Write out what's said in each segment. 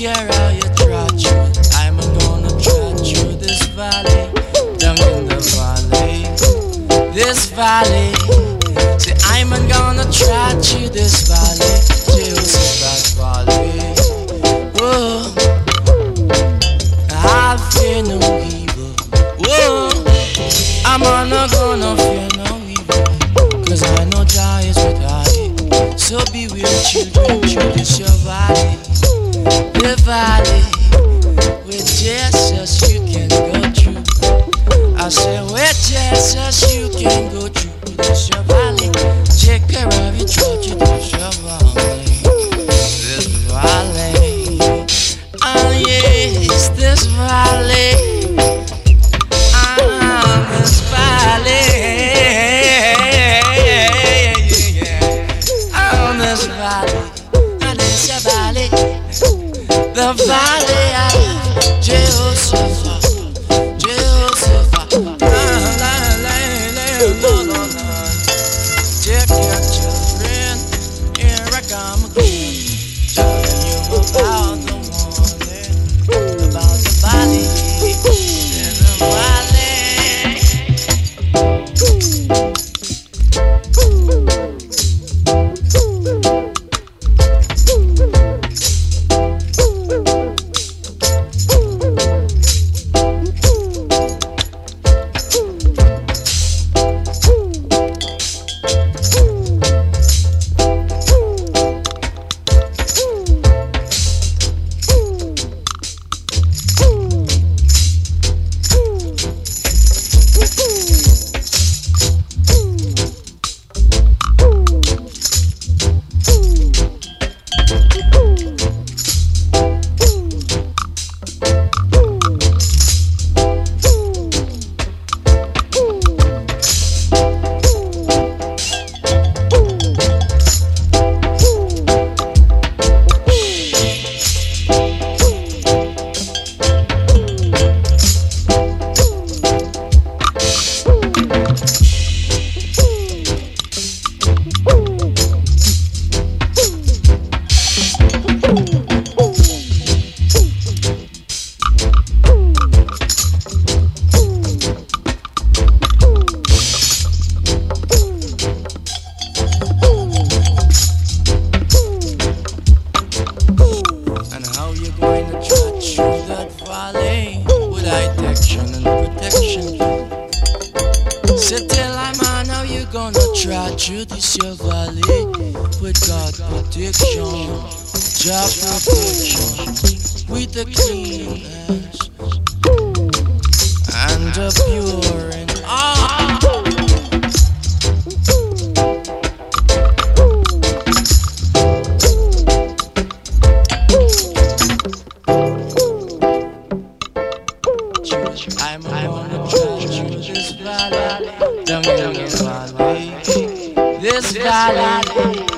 care how you try to. I'm gonna try through this valley, down in the valley, this valley. See, I'm gonna try through this valley, till that valley. Whoa, I fear no evil. Whoa, I'm not gonna fear no evil, cause I know God is with I. So beware, children, try to survive the valley where Jesus you can go through. I said where Jesus you can go through. Valley. Take care of it, what. olóòlù. This valley, this valley.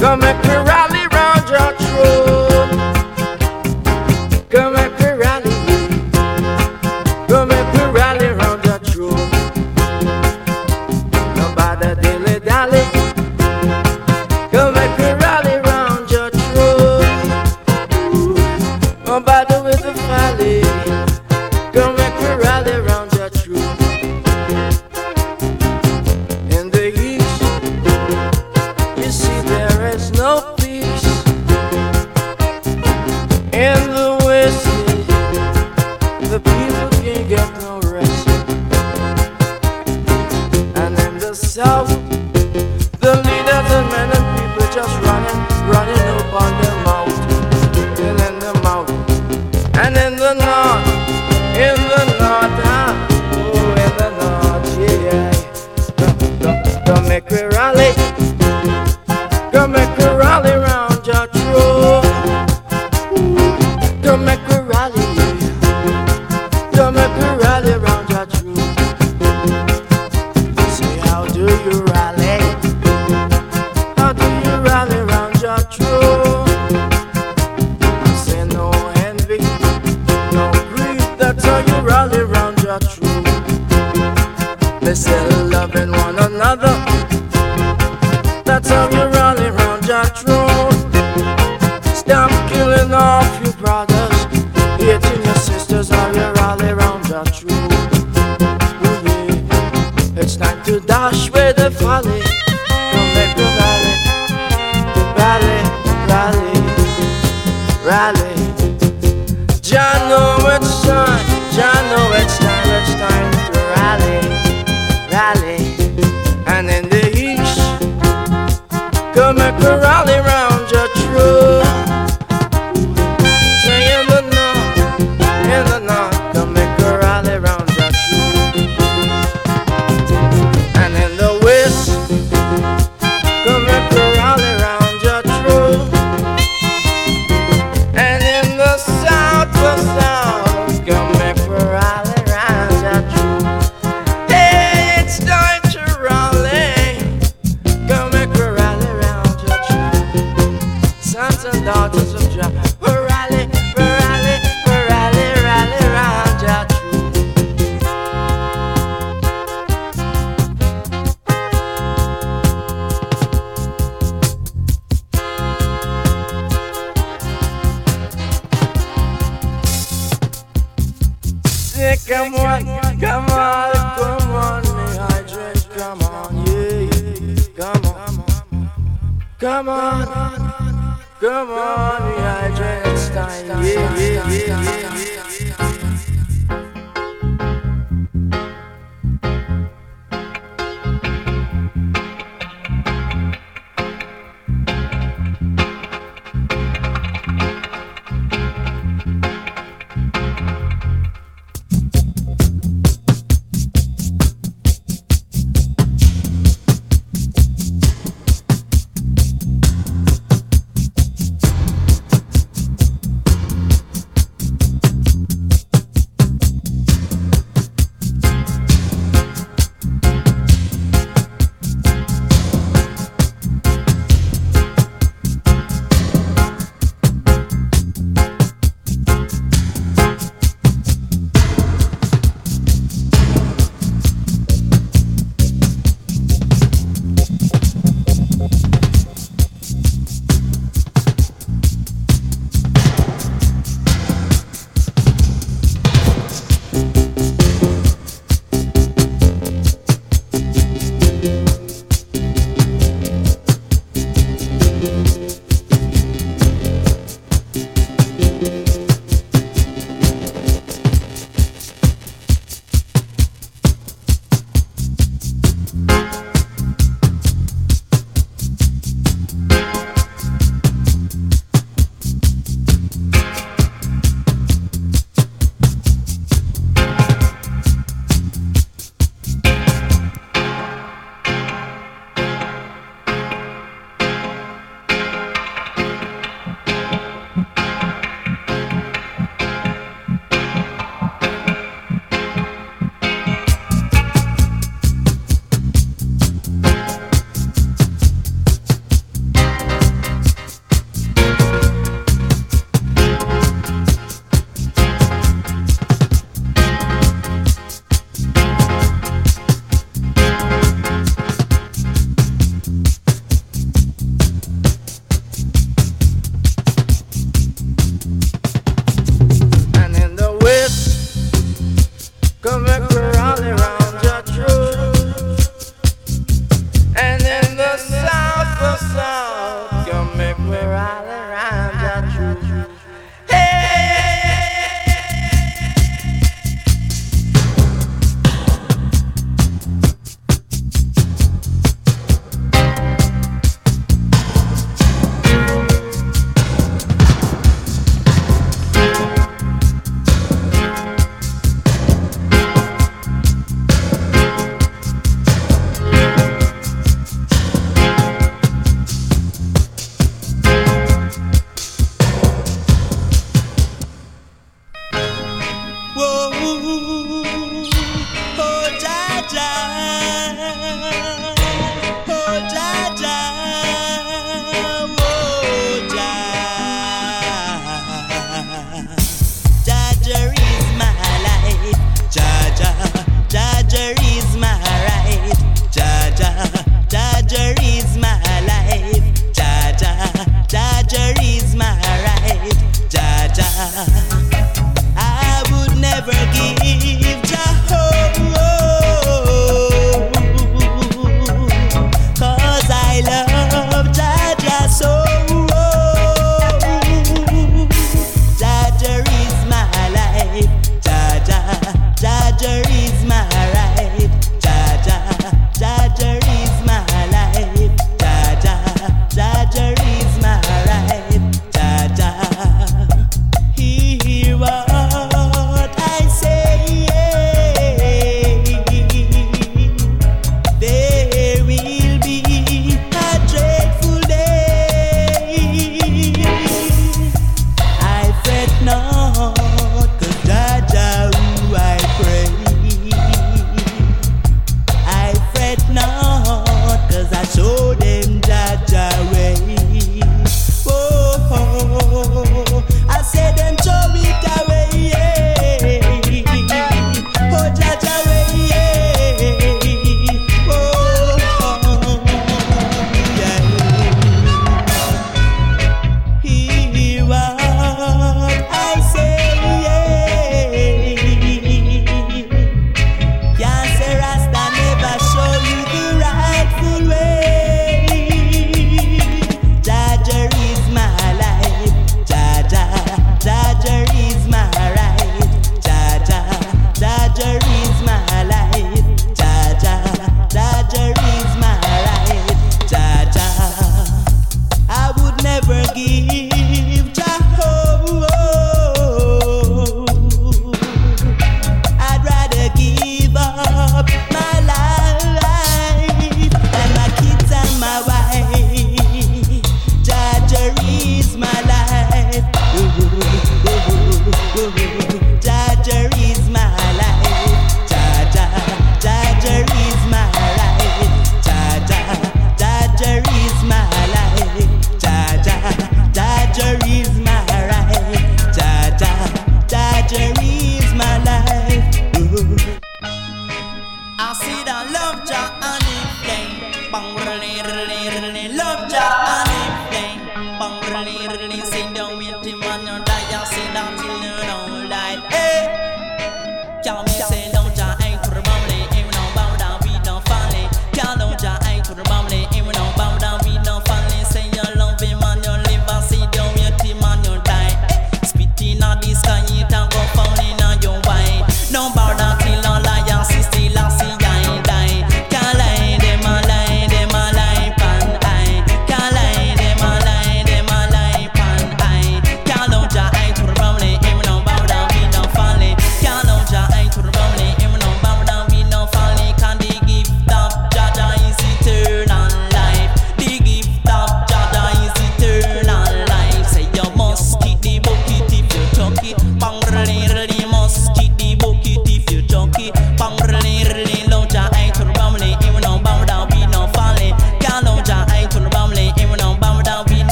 Come make me